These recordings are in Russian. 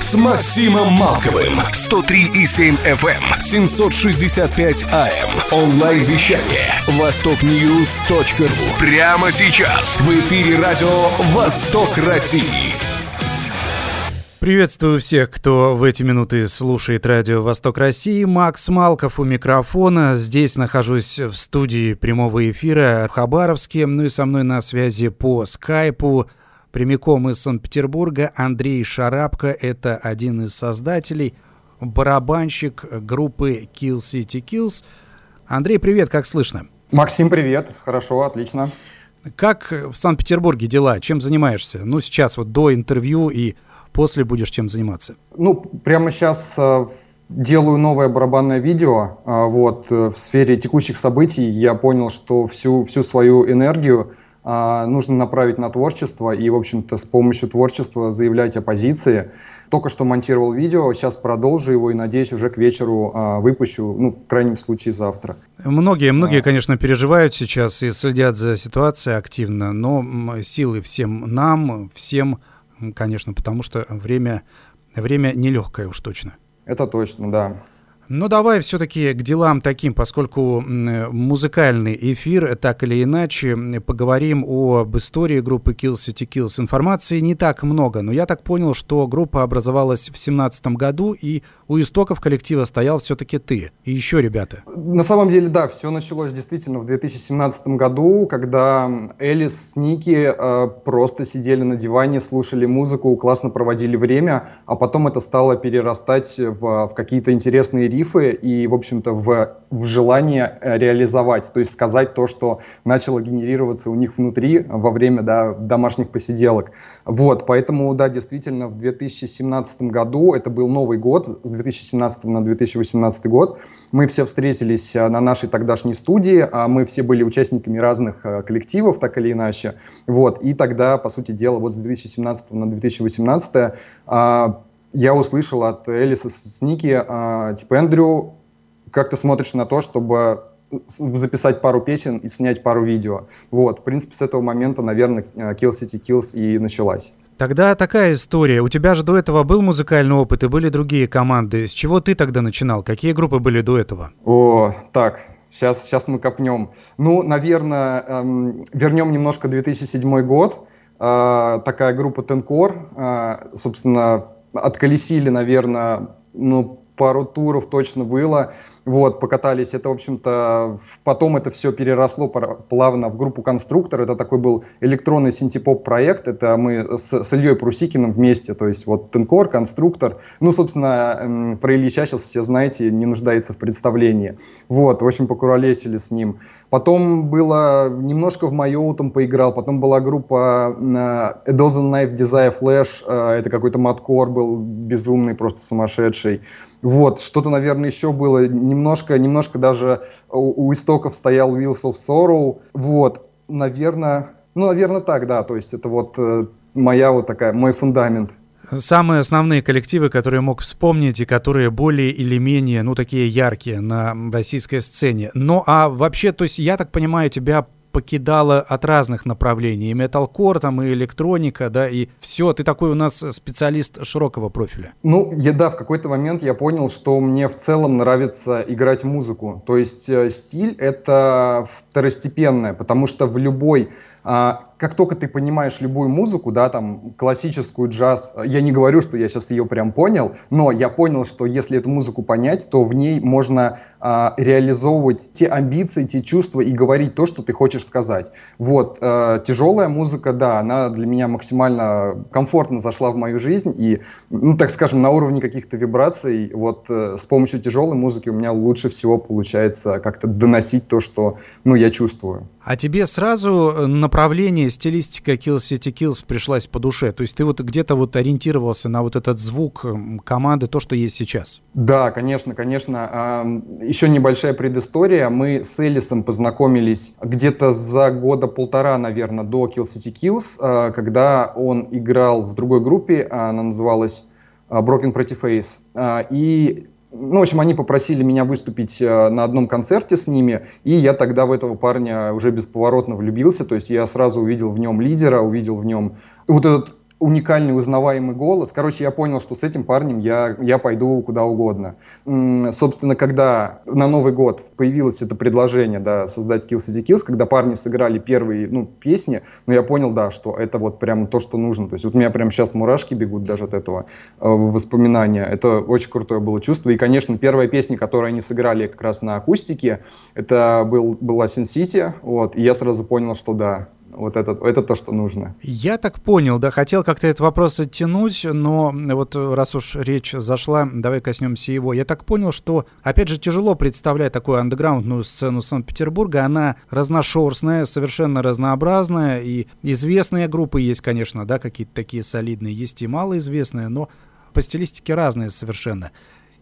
с Максимом Малковым. 103,7 FM, 765 AM. Онлайн-вещание. Востокньюз.ру. Прямо сейчас. В эфире радио «Восток России». Приветствую всех, кто в эти минуты слушает радио «Восток России». Макс Малков у микрофона. Здесь нахожусь в студии прямого эфира в Хабаровске. Ну и со мной на связи по скайпу прямиком из Санкт-Петербурга Андрей Шарапко. Это один из создателей, барабанщик группы Kill City Kills. Андрей, привет, как слышно? Максим, привет. Хорошо, отлично. Как в Санкт-Петербурге дела? Чем занимаешься? Ну, сейчас вот до интервью и после будешь чем заниматься? Ну, прямо сейчас э, делаю новое барабанное видео. Э, вот, э, в сфере текущих событий я понял, что всю, всю свою энергию нужно направить на творчество и, в общем-то, с помощью творчества заявлять о позиции. Только что монтировал видео, сейчас продолжу его и, надеюсь, уже к вечеру э, выпущу, ну, в крайнем случае, завтра. Многие, многие, а. конечно, переживают сейчас и следят за ситуацией активно, но силы всем нам, всем конечно, потому что время, время нелегкое уж точно. Это точно, да. Ну, давай все-таки к делам таким, поскольку музыкальный эфир, так или иначе, поговорим об истории группы Kill City Kills. Информации не так много, но я так понял, что группа образовалась в семнадцатом году, и у истоков коллектива стоял все-таки ты и еще ребята. На самом деле, да, все началось действительно в 2017 году, когда Элис с Ники э, просто сидели на диване, слушали музыку, классно проводили время, а потом это стало перерастать в, в какие-то интересные рифы, рифы и, в общем-то, в, в желание э, реализовать, то есть сказать то, что начало генерироваться у них внутри во время да, домашних посиделок. Вот, поэтому, да, действительно, в 2017 году, это был Новый год, с 2017 на 2018 год, мы все встретились э, на нашей тогдашней студии, а мы все были участниками разных э, коллективов, так или иначе, вот, и тогда, по сути дела, вот с 2017 на 2018 я услышал от Элиса с Ники, а, типа, Эндрю, как ты смотришь на то, чтобы записать пару песен и снять пару видео. Вот, в принципе, с этого момента, наверное, Kill City Kills и началась. Тогда такая история. У тебя же до этого был музыкальный опыт и были другие команды. С чего ты тогда начинал? Какие группы были до этого? О, так, сейчас, сейчас мы копнем. Ну, наверное, эм, вернем немножко 2007 год. Э, такая группа Тенкор, э, собственно, отколесили, наверное, ну, пару туров точно было. Вот, покатались. Это, в общем-то, потом это все переросло плавно в группу «Конструктор». Это такой был электронный синтепоп-проект. Это мы с, с Ильей Прусикиным вместе. То есть вот «Тенкор», «Конструктор». Ну, собственно, про Ильича сейчас все знаете, не нуждается в представлении. Вот, в общем, покуролесили с ним. Потом было немножко в Майоутом поиграл. Потом была группа uh, A Dozen Knife Desire Flash. Uh, это какой-то маткор был безумный, просто сумасшедший. Вот, что-то, наверное, еще было. Немножко, немножко даже у, у истоков стоял Wheels of Sorrow. Вот, наверное, ну, наверное, так, да. То есть это вот э, моя вот такая, мой фундамент. Самые основные коллективы, которые мог вспомнить и которые более или менее, ну, такие яркие на российской сцене. Ну, а вообще, то есть, я так понимаю, тебя покидала от разных направлений. И металкор, там, и электроника, да, и все. Ты такой у нас специалист широкого профиля. Ну, я, да, в какой-то момент я понял, что мне в целом нравится играть музыку. То есть э, стиль — это второстепенное, потому что в любой а, как только ты понимаешь любую музыку, да, там, классическую, джаз, я не говорю, что я сейчас ее прям понял, но я понял, что если эту музыку понять, то в ней можно а, реализовывать те амбиции, те чувства и говорить то, что ты хочешь сказать. Вот, а, тяжелая музыка, да, она для меня максимально комфортно зашла в мою жизнь, и, ну, так скажем, на уровне каких-то вибраций, вот, э, с помощью тяжелой музыки у меня лучше всего получается как-то доносить то, что, ну, я чувствую. А тебе сразу э, направление, стилистика Kill City Kills пришлась по душе? То есть ты вот где-то вот ориентировался на вот этот звук команды, то, что есть сейчас? Да, конечно, конечно. Еще небольшая предыстория. Мы с Элисом познакомились где-то за года полтора, наверное, до Kill City Kills, а, когда он играл в другой группе, она называлась а, Broken Pretty Face. И ну, в общем, они попросили меня выступить э, на одном концерте с ними, и я тогда в этого парня уже бесповоротно влюбился, то есть я сразу увидел в нем лидера, увидел в нем вот этот уникальный узнаваемый голос. Короче, я понял, что с этим парнем я, я пойду куда угодно. собственно, когда на Новый год появилось это предложение, да, создать Kill City Kills, когда парни сыграли первые, ну, песни, ну, я понял, да, что это вот прям то, что нужно. То есть вот у меня прям сейчас мурашки бегут даже от этого э, воспоминания. Это очень крутое было чувство. И, конечно, первая песня, которую они сыграли как раз на акустике, это был, была Sin City, вот, и я сразу понял, что да, вот это, это то, что нужно. Я так понял, да, хотел как-то этот вопрос оттянуть, но вот раз уж речь зашла, давай коснемся его. Я так понял, что, опять же, тяжело представлять такую андеграундную сцену Санкт-Петербурга. Она разношерстная, совершенно разнообразная, и известные группы есть, конечно, да, какие-то такие солидные, есть и малоизвестные, но по стилистике разные совершенно.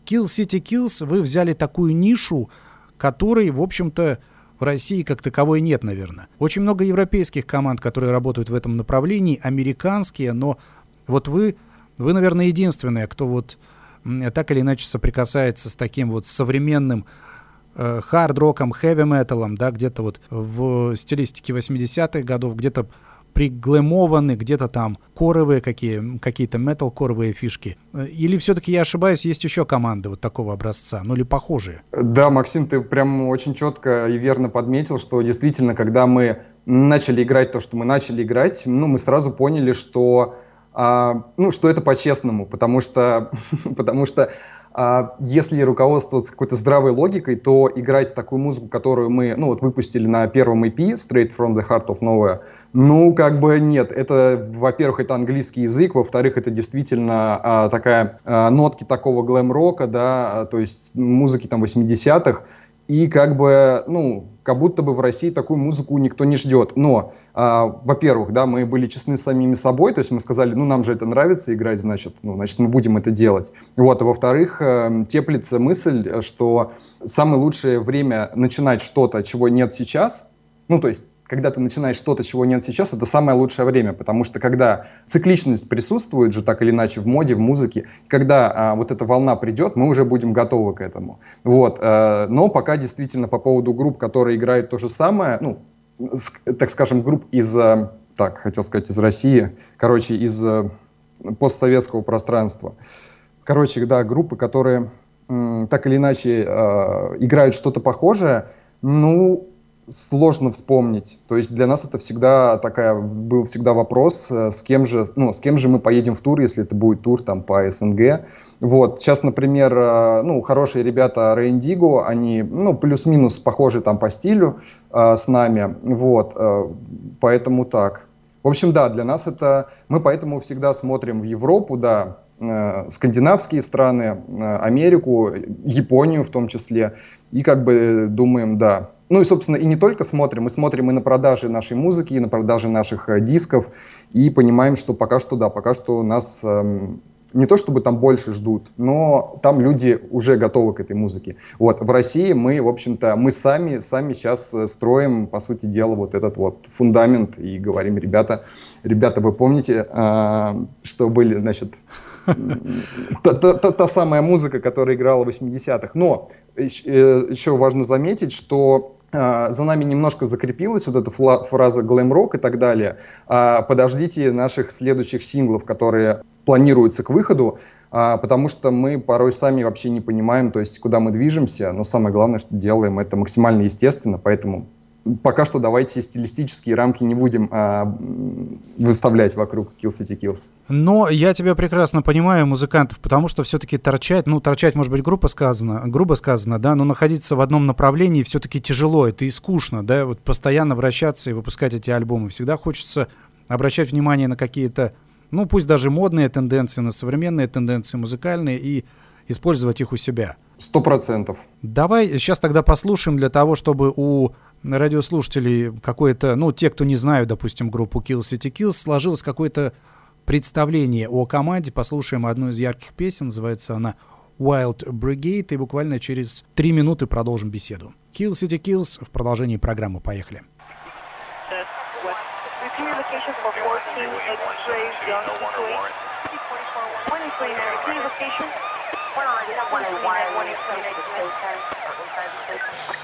Kill City Kills вы взяли такую нишу, которой, в общем-то, в России как таковой нет, наверное. Очень много европейских команд, которые работают в этом направлении, американские, но вот вы, вы, наверное, единственные, кто вот так или иначе соприкасается с таким вот современным э, хард-роком, хэви-металом, да, где-то вот в стилистике 80-х годов, где-то приглэмованы, где-то там коровые какие, какие-то метал-коровые фишки. Или все-таки я ошибаюсь, есть еще команды вот такого образца, ну или похожие? Да, Максим, ты прям очень четко и верно подметил, что действительно, когда мы начали играть то, что мы начали играть, ну, мы сразу поняли, что, а, ну, что это по-честному, потому что, потому что если руководствоваться какой-то здравой логикой, то играть такую музыку, которую мы, ну, вот выпустили на первом EP, Straight from the Heart of Nowhere, ну, как бы нет. Это, во-первых, это английский язык, во-вторых, это действительно а, такая а, нотки такого глэм-рока, да, а, то есть музыки там 80-х, и как бы, ну, как будто бы в России такую музыку никто не ждет. Но, а, во-первых, да, мы были честны с самими собой, то есть мы сказали, ну, нам же это нравится играть, значит, ну, значит, мы будем это делать. Вот, а во-вторых, э, теплится мысль, что самое лучшее время начинать что-то, чего нет сейчас, ну, то есть когда ты начинаешь что-то, чего нет сейчас, это самое лучшее время, потому что когда цикличность присутствует же так или иначе в моде, в музыке, когда а, вот эта волна придет, мы уже будем готовы к этому. Вот. А, но пока действительно по поводу групп, которые играют то же самое, ну, с, так скажем, групп из, а, так, хотел сказать, из России, короче, из а, постсоветского пространства. Короче, да, группы, которые так или иначе а, играют что-то похожее, ну, сложно вспомнить. То есть для нас это всегда такая был всегда вопрос, э, с кем же, ну, с кем же мы поедем в тур, если это будет тур там по СНГ. Вот сейчас, например, э, ну хорошие ребята Рейндиго, они ну плюс-минус похожи там по стилю э, с нами, вот, э, поэтому так. В общем, да, для нас это мы поэтому всегда смотрим в Европу, да, э, скандинавские страны, Америку, Японию в том числе, и как бы думаем, да, ну и, собственно, и не только смотрим, мы смотрим и на продажи нашей музыки, и на продажи наших э, дисков, и понимаем, что пока что, да, пока что нас эм, не то чтобы там больше ждут, но там люди уже готовы к этой музыке. Вот, в России мы, в общем-то, мы сами, сами сейчас э, строим, по сути дела, вот этот вот фундамент и говорим, ребята, ребята, вы помните, э, что были, значит, та, та, та, та самая музыка, которая играла в 80-х. Но еще важно заметить, что за нами немножко закрепилась вот эта фраза глэм-рок и так далее. А, подождите наших следующих синглов, которые планируются к выходу, а, потому что мы порой сами вообще не понимаем, то есть куда мы движемся, но самое главное, что делаем это максимально естественно, поэтому пока что давайте стилистические рамки не будем а, выставлять вокруг Kill City Kills. Но я тебя прекрасно понимаю, музыкантов, потому что все-таки торчать, ну, торчать, может быть, грубо сказано, грубо сказано, да, но находиться в одном направлении все-таки тяжело, это и скучно, да, вот постоянно вращаться и выпускать эти альбомы. Всегда хочется обращать внимание на какие-то, ну, пусть даже модные тенденции, на современные тенденции музыкальные и использовать их у себя. Сто процентов. Давай сейчас тогда послушаем для того, чтобы у радиослушателей какое-то, ну, те, кто не знают, допустим, группу Kill City Kills, сложилось какое-то представление о команде. Послушаем одну из ярких песен, называется она Wild Brigade, и буквально через три минуты продолжим беседу. Kill City Kills в продолжении программы. Поехали. Wow!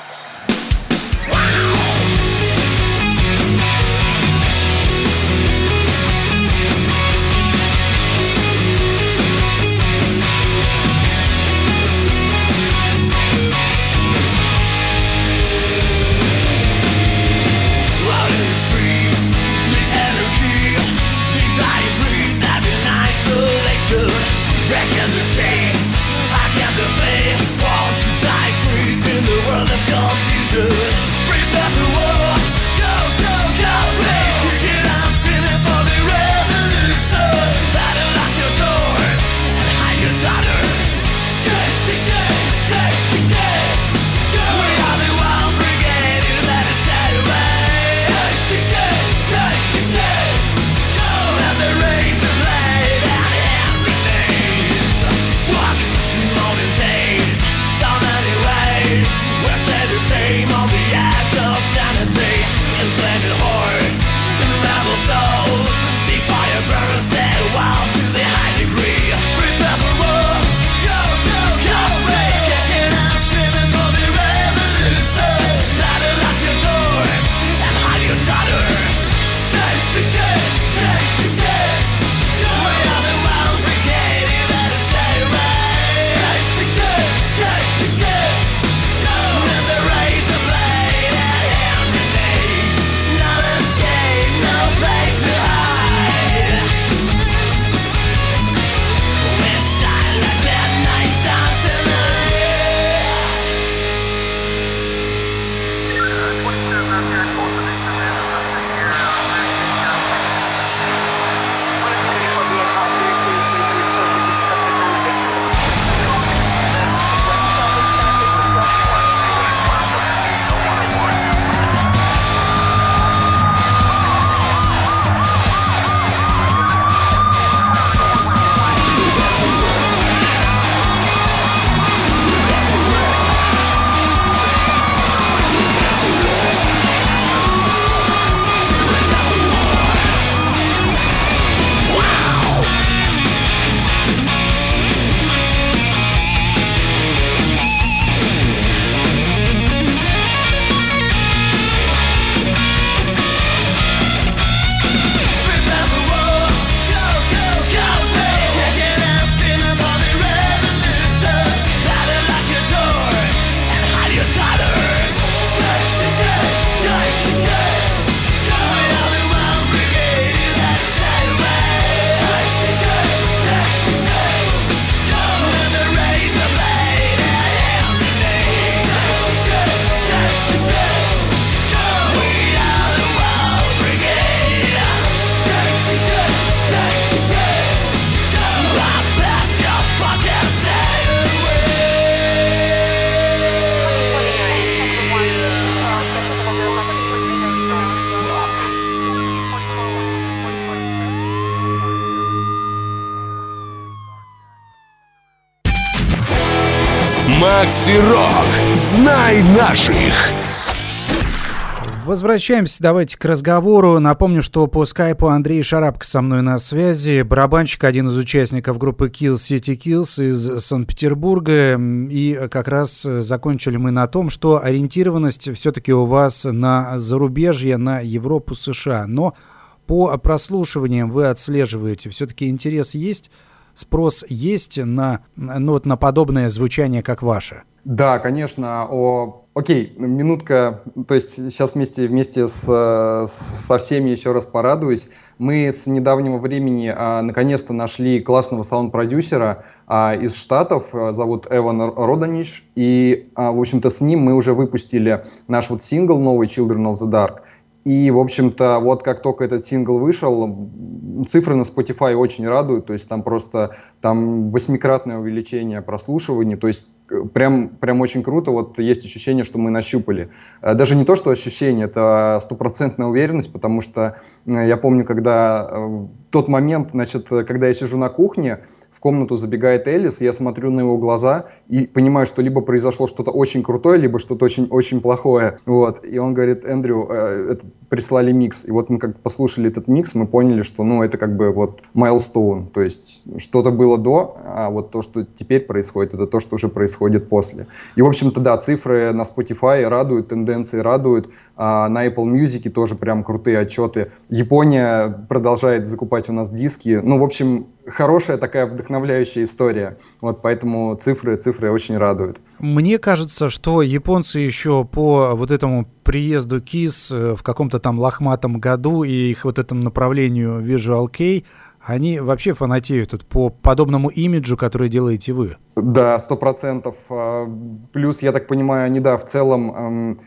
Макси Рок. Знай наших. Возвращаемся, давайте к разговору. Напомню, что по скайпу Андрей Шарапко со мной на связи. Барабанщик, один из участников группы Kill City Kills из Санкт-Петербурга. И как раз закончили мы на том, что ориентированность все-таки у вас на зарубежье, на Европу, США. Но по прослушиваниям вы отслеживаете, все-таки интерес есть спрос есть на, ну, вот на подобное звучание, как ваше? Да, конечно. О, окей, минутка. То есть сейчас вместе, вместе с, со всеми еще раз порадуюсь. Мы с недавнего времени а, наконец-то нашли классного саунд-продюсера а, из Штатов. Зовут Эван Роданиш. И, а, в общем-то, с ним мы уже выпустили наш вот сингл новый Children of the Dark. И, в общем-то, вот как только этот сингл вышел, цифры на Spotify очень радуют, то есть там просто там восьмикратное увеличение прослушиваний, то есть э, прям, прям очень круто, вот есть ощущение, что мы нащупали. Э, даже не то, что ощущение, это стопроцентная уверенность, потому что я помню, когда тот момент, значит, когда я сижу на кухне, комнату забегает Элис, я смотрю на его глаза и понимаю, что либо произошло что-то очень крутое, либо что-то очень, очень плохое. Вот. И он говорит, Эндрю, э, это прислали микс. И вот мы как послушали этот микс, мы поняли, что ну, это как бы вот milestone, то есть что-то было до, а вот то, что теперь происходит, это то, что уже происходит после. И, в общем-то, да, цифры на Spotify радуют, тенденции радуют, а на Apple Music тоже прям крутые отчеты. Япония продолжает закупать у нас диски. Ну, в общем, хорошая такая вдохновляющая история. Вот поэтому цифры, цифры очень радуют. Мне кажется, что японцы еще по вот этому приезду КИС э, в каком-то там лохматом году и их вот этому направлению Visual Kei, они вообще фанатеют тут по подобному имиджу, который делаете вы. Да, сто процентов. А, плюс, я так понимаю, они, да, в целом...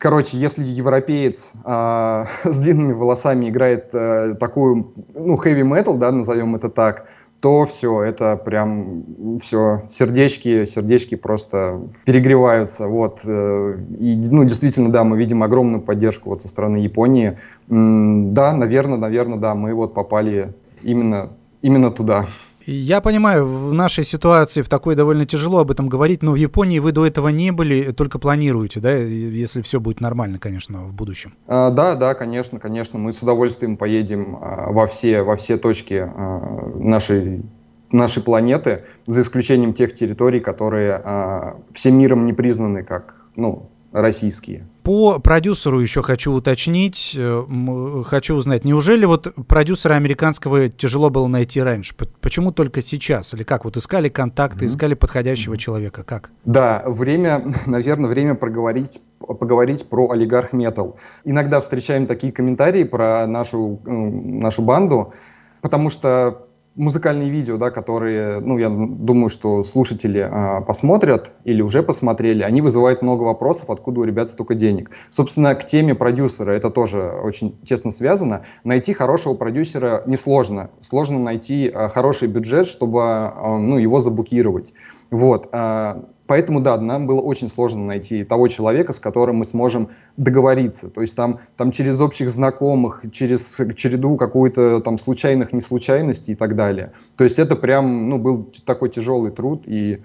Короче, если европеец э, с длинными волосами играет э, такую, ну, heavy metal, да, назовем это так, то все, это прям все, сердечки, сердечки просто перегреваются, вот. Э, и, ну, действительно, да, мы видим огромную поддержку вот со стороны Японии. Да, наверное, наверное, да, мы вот попали именно, именно туда. Я понимаю, в нашей ситуации в такой довольно тяжело об этом говорить, но в Японии вы до этого не были, только планируете, да, если все будет нормально, конечно, в будущем. А, да, да, конечно, конечно, мы с удовольствием поедем а, во все во все точки а, нашей нашей планеты, за исключением тех территорий, которые а, всем миром не признаны как, ну, российские. По продюсеру еще хочу уточнить, э, хочу узнать, неужели вот продюсера американского тяжело было найти раньше? Почему только сейчас? Или как? Вот искали контакты, mm-hmm. искали подходящего mm-hmm. человека? Как? Да, время, наверное, время проговорить поговорить про олигарх метал. Иногда встречаем такие комментарии про нашу, нашу банду, потому что музыкальные видео, да, которые, ну, я думаю, что слушатели э, посмотрят или уже посмотрели, они вызывают много вопросов, откуда у ребят столько денег. Собственно, к теме продюсера это тоже очень тесно связано. Найти хорошего продюсера несложно. Сложно найти э, хороший бюджет, чтобы э, ну, его забукировать. Вот. Э, Поэтому, да, нам было очень сложно найти того человека, с которым мы сможем договориться. То есть там, там через общих знакомых, через череду какую-то там случайных неслучайностей и так далее. То есть это прям, ну, был такой тяжелый труд, и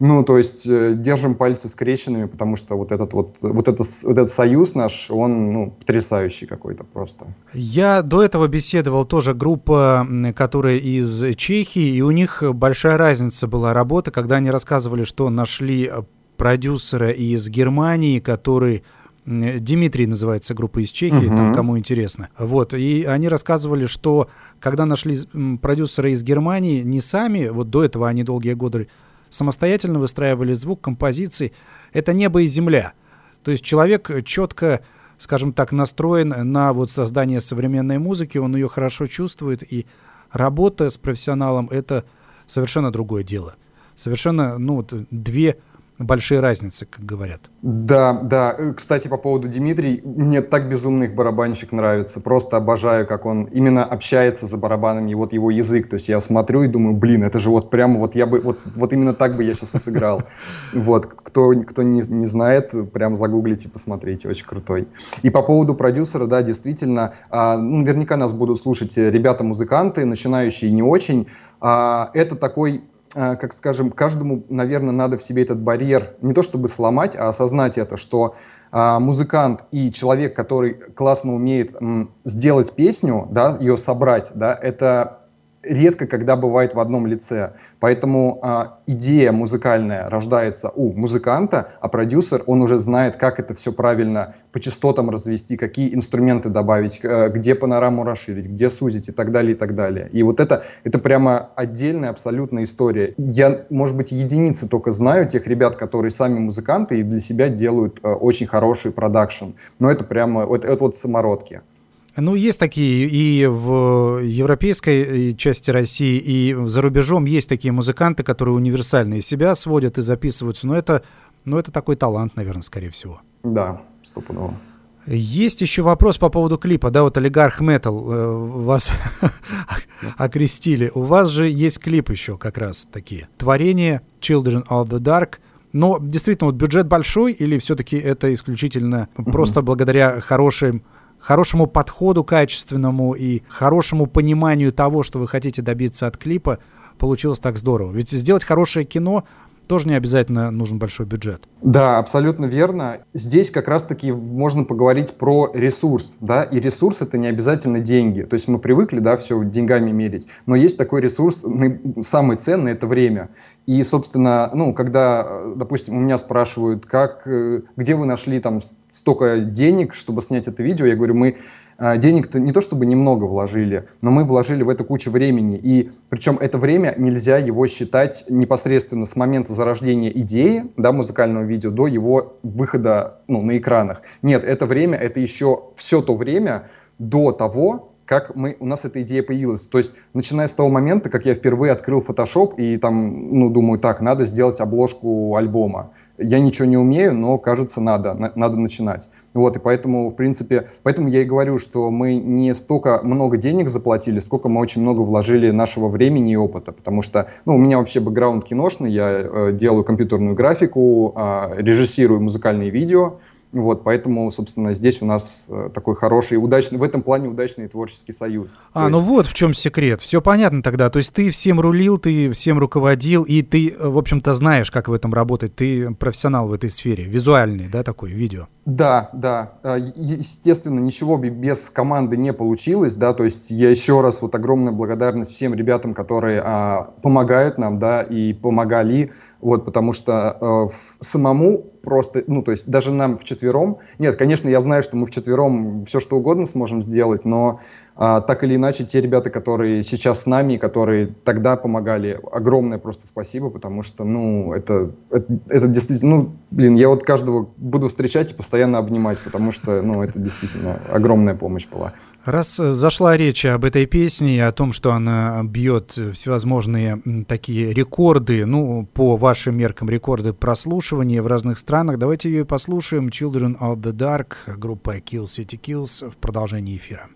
ну, то есть э, держим пальцы скрещенными, потому что вот этот вот, вот, этот, вот этот союз наш, он ну, потрясающий какой-то просто. Я до этого беседовал тоже группа, которая из Чехии, и у них большая разница была работа, когда они рассказывали, что нашли продюсера из Германии, который Дмитрий называется группа из Чехии, uh-huh. там кому интересно. Вот, и они рассказывали, что когда нашли продюсера из Германии, не сами, вот до этого они долгие годы самостоятельно выстраивали звук, композиции. Это небо и земля. То есть человек четко, скажем так, настроен на вот создание современной музыки, он ее хорошо чувствует, и работа с профессионалом — это совершенно другое дело. Совершенно, ну, вот две большие разницы, как говорят. Да, да. Кстати, по поводу Дмитрий, мне так безумно их барабанщик нравится. Просто обожаю, как он именно общается за барабанами, и вот его язык. То есть я смотрю и думаю, блин, это же вот прямо вот я бы, вот, вот именно так бы я сейчас и сыграл. Вот, кто, кто не, не знает, прям загуглите, посмотрите, очень крутой. И по поводу продюсера, да, действительно, а, ну, наверняка нас будут слушать ребята-музыканты, начинающие не очень. А, это такой как скажем, каждому, наверное, надо в себе этот барьер не то чтобы сломать, а осознать это, что а, музыкант и человек, который классно умеет сделать песню, да, ее собрать, да, это редко когда бывает в одном лице. Поэтому а, идея музыкальная рождается у музыканта, а продюсер, он уже знает, как это все правильно по частотам развести, какие инструменты добавить, э, где панораму расширить, где сузить и так далее, и так далее. И вот это, это прямо отдельная абсолютная история. Я, может быть, единицы только знаю тех ребят, которые сами музыканты и для себя делают э, очень хороший продакшн. Но это прямо, вот, это вот самородки. Ну, есть такие и в европейской части России, и за рубежом есть такие музыканты, которые универсальные себя сводят и записываются. Но это, но это такой талант, наверное, скорее всего. Да, стопудово. Есть еще вопрос по поводу клипа, да, вот олигарх Metal э, вас окрестили. У вас же есть клип еще как раз такие. Творение Children of the Dark. Но действительно, вот бюджет большой или все-таки это исключительно просто благодаря хорошим хорошему подходу качественному и хорошему пониманию того, что вы хотите добиться от клипа, получилось так здорово. Ведь сделать хорошее кино тоже не обязательно нужен большой бюджет. Да, абсолютно верно. Здесь как раз-таки можно поговорить про ресурс, да, и ресурс это не обязательно деньги. То есть мы привыкли, да, все деньгами мерить, но есть такой ресурс, самый ценный это время. И, собственно, ну, когда, допустим, у меня спрашивают, как, э, где вы нашли там столько денег, чтобы снять это видео, я говорю, мы денег-то не то чтобы немного вложили, но мы вложили в это кучу времени. И причем это время нельзя его считать непосредственно с момента зарождения идеи да, музыкального видео до его выхода ну, на экранах. Нет, это время, это еще все то время до того, как мы, у нас эта идея появилась. То есть, начиная с того момента, как я впервые открыл Photoshop и там, ну, думаю, так, надо сделать обложку альбома я ничего не умею, но, кажется, надо, на, надо начинать. Вот, и поэтому, в принципе, поэтому я и говорю, что мы не столько много денег заплатили, сколько мы очень много вложили нашего времени и опыта, потому что, ну, у меня вообще бэкграунд киношный, я э, делаю компьютерную графику, э, режиссирую музыкальные видео, вот, поэтому, собственно, здесь у нас э, такой хороший, удачный, в этом плане удачный творческий союз. А, То ну есть... вот в чем секрет. Все понятно тогда. То есть ты всем рулил, ты всем руководил, и ты, в общем-то, знаешь, как в этом работать. Ты профессионал в этой сфере, визуальный, да, такой, видео. Да, да. Э, естественно, ничего без команды не получилось, да, то есть я еще раз вот огромная благодарность всем ребятам, которые а, помогают нам, да, и помогали, вот, потому что э, самому просто, ну, то есть даже нам вчетвером, нет, конечно, я знаю, что мы вчетвером все что угодно сможем сделать, но а, так или иначе, те ребята, которые сейчас с нами, которые тогда помогали, огромное просто спасибо, потому что, ну, это, это, это действительно, ну, блин, я вот каждого буду встречать и постоянно обнимать, потому что, ну, это действительно огромная помощь была. Раз зашла речь об этой песне и о том, что она бьет всевозможные такие рекорды, ну, по вашим меркам, рекорды прослушивания в разных странах, давайте ее и послушаем. Children of the Dark, группа Kill City Kills в продолжении эфира.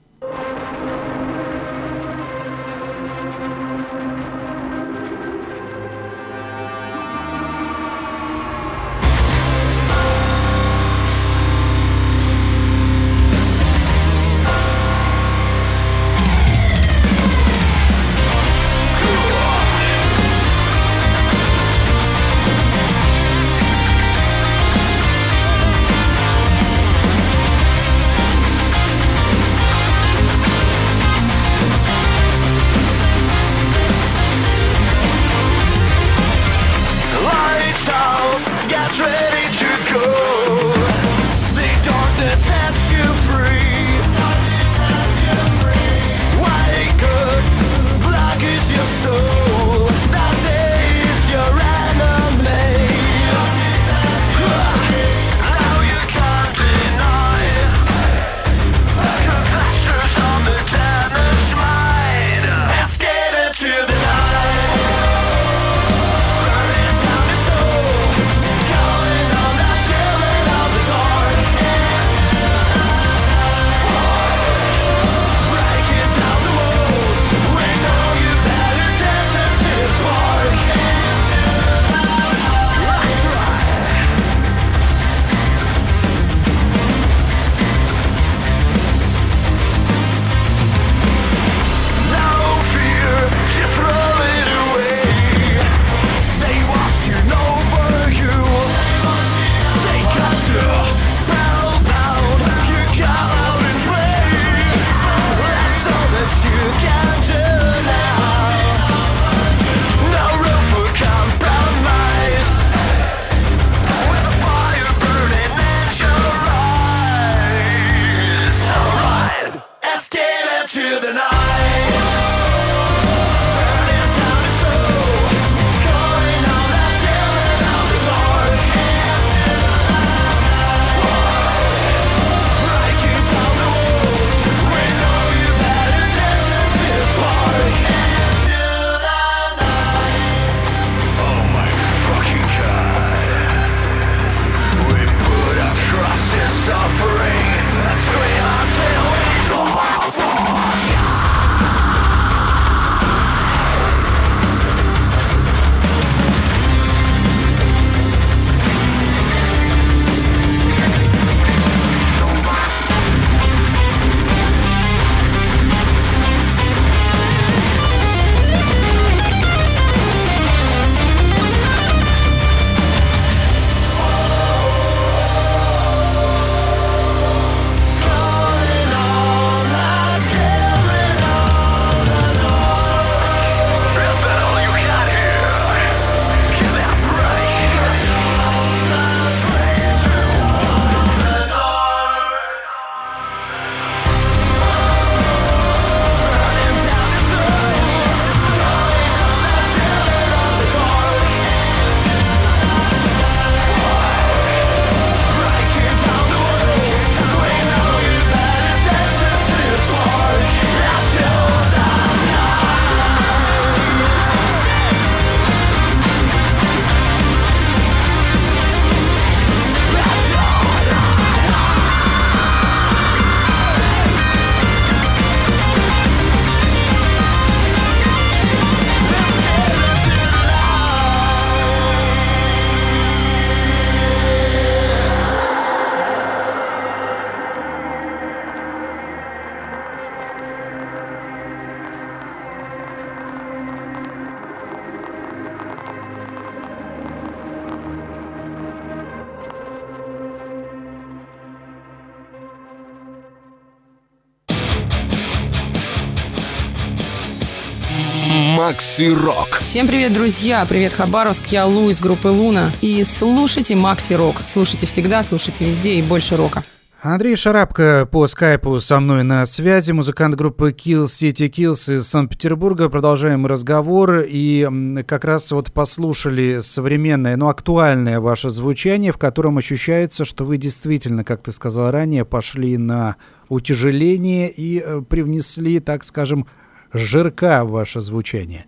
Макси Рок. Всем привет, друзья! Привет, Хабаровск! Я Лу из группы Луна. И слушайте Макси Рок. Слушайте всегда, слушайте везде и больше рока. Андрей Шарапко по скайпу со мной на связи, музыкант группы Kill City Kills из Санкт-Петербурга. Продолжаем разговор и как раз вот послушали современное, но актуальное ваше звучание, в котором ощущается, что вы действительно, как ты сказал ранее, пошли на утяжеление и э, привнесли, так скажем, жирка ваше звучание.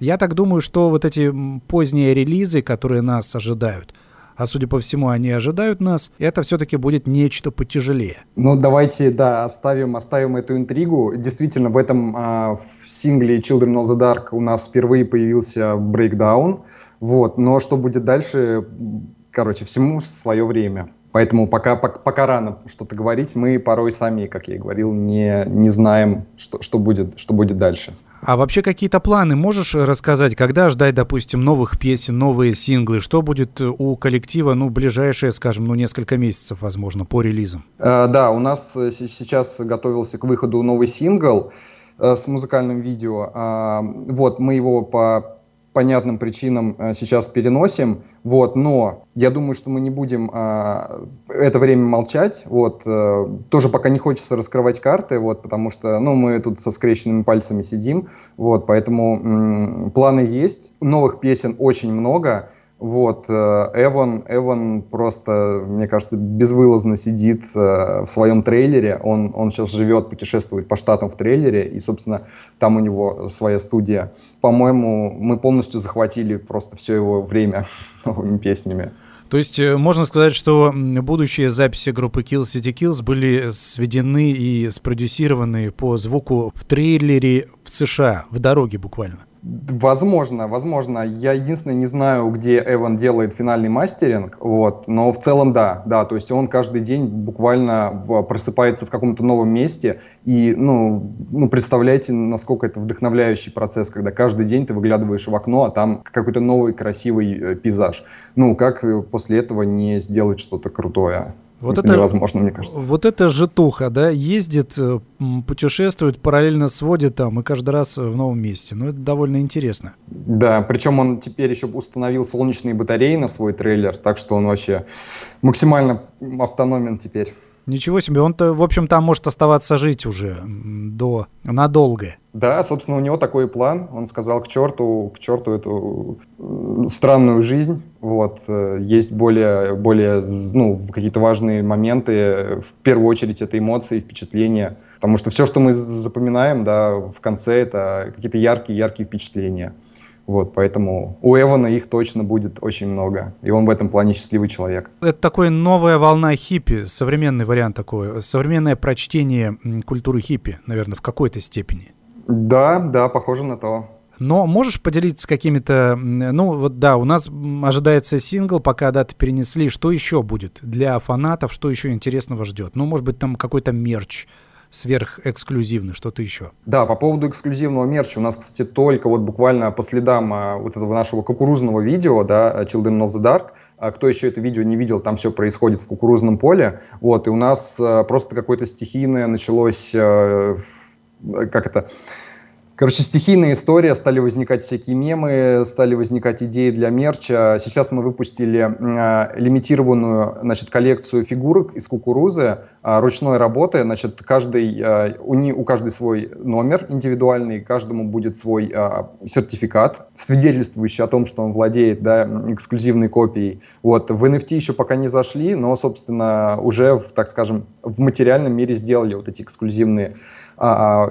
Я так думаю, что вот эти поздние релизы, которые нас ожидают – а судя по всему, они ожидают нас, это все-таки будет нечто потяжелее. Ну, давайте, да, оставим, оставим эту интригу. Действительно, в этом а, в сингле Children of the Dark у нас впервые появился брейкдаун. Вот, но что будет дальше, короче, всему свое время. Поэтому пока, пока, пока рано что-то говорить, мы порой сами, как я и говорил, не, не знаем, что, что, будет, что будет дальше. А вообще какие-то планы можешь рассказать, когда ждать, допустим, новых песен, новые синглы? Что будет у коллектива, ну, ближайшие, скажем, ну, несколько месяцев, возможно, по релизам? Э, да, у нас э, сейчас готовился к выходу новый сингл э, с музыкальным видео. Э, вот, мы его по понятным причинам э, сейчас переносим, вот, но я думаю, что мы не будем а, это время молчать, вот, а, тоже пока не хочется раскрывать карты, вот, потому что, ну, мы тут со скрещенными пальцами сидим, вот, поэтому м- планы есть, новых песен очень много, вот, э, Эван, Эван просто, мне кажется, безвылазно сидит э, в своем трейлере. Он, он сейчас живет, путешествует по штатам в трейлере, и, собственно, там у него своя студия. По-моему, мы полностью захватили просто все его время новыми песнями. То есть э, можно сказать, что будущие записи группы Kill City Kills были сведены и спродюсированы по звуку в трейлере в США, в дороге буквально. Возможно, возможно. Я единственное не знаю, где Эван делает финальный мастеринг, вот, но в целом да, да, то есть он каждый день буквально просыпается в каком-то новом месте, и, ну, ну, представляете, насколько это вдохновляющий процесс, когда каждый день ты выглядываешь в окно, а там какой-то новый красивый э, пейзаж. Ну, как э, после этого не сделать что-то крутое? Вот это, это невозможно, мне кажется. Вот это житуха, да, ездит, э, путешествует, параллельно сводит там и каждый раз в новом месте. Ну, это довольно интересно. Да, причем он теперь еще установил солнечные батареи на свой трейлер, так что он вообще максимально автономен теперь. Ничего себе, он-то, в общем, там может оставаться жить уже до надолго. Да, собственно, у него такой план. Он сказал к черту, к черту эту странную жизнь. Вот. Э, есть более, более ну, какие-то важные моменты. В первую очередь это эмоции, впечатления. Потому что все, что мы запоминаем, да, в конце это какие-то яркие-яркие впечатления. Вот, поэтому у Эвана их точно будет очень много. И он в этом плане счастливый человек. Это такой новая волна хиппи, современный вариант такой. Современное прочтение культуры хиппи, наверное, в какой-то степени. Да, да, похоже на то. Но можешь поделиться какими-то... Ну, вот да, у нас ожидается сингл, пока даты перенесли. Что еще будет для фанатов? Что еще интересного ждет? Ну, может быть, там какой-то мерч, сверхэксклюзивный, что-то еще. Да, по поводу эксклюзивного мерча, у нас, кстати, только вот буквально по следам а, вот этого нашего кукурузного видео, да, Children of the Dark, а кто еще это видео не видел, там все происходит в кукурузном поле, вот, и у нас а, просто какое-то стихийное началось, а, как это, Короче, стихийная история, стали возникать всякие мемы, стали возникать идеи для мерча. Сейчас мы выпустили э, лимитированную значит, коллекцию фигурок из кукурузы э, ручной работы. Значит, каждый, э, у, не, у каждой свой номер индивидуальный, каждому будет свой э, сертификат, свидетельствующий о том, что он владеет да, эксклюзивной копией. Вот. В NFT еще пока не зашли, но, собственно, уже, так скажем, в материальном мире сделали вот эти эксклюзивные, э,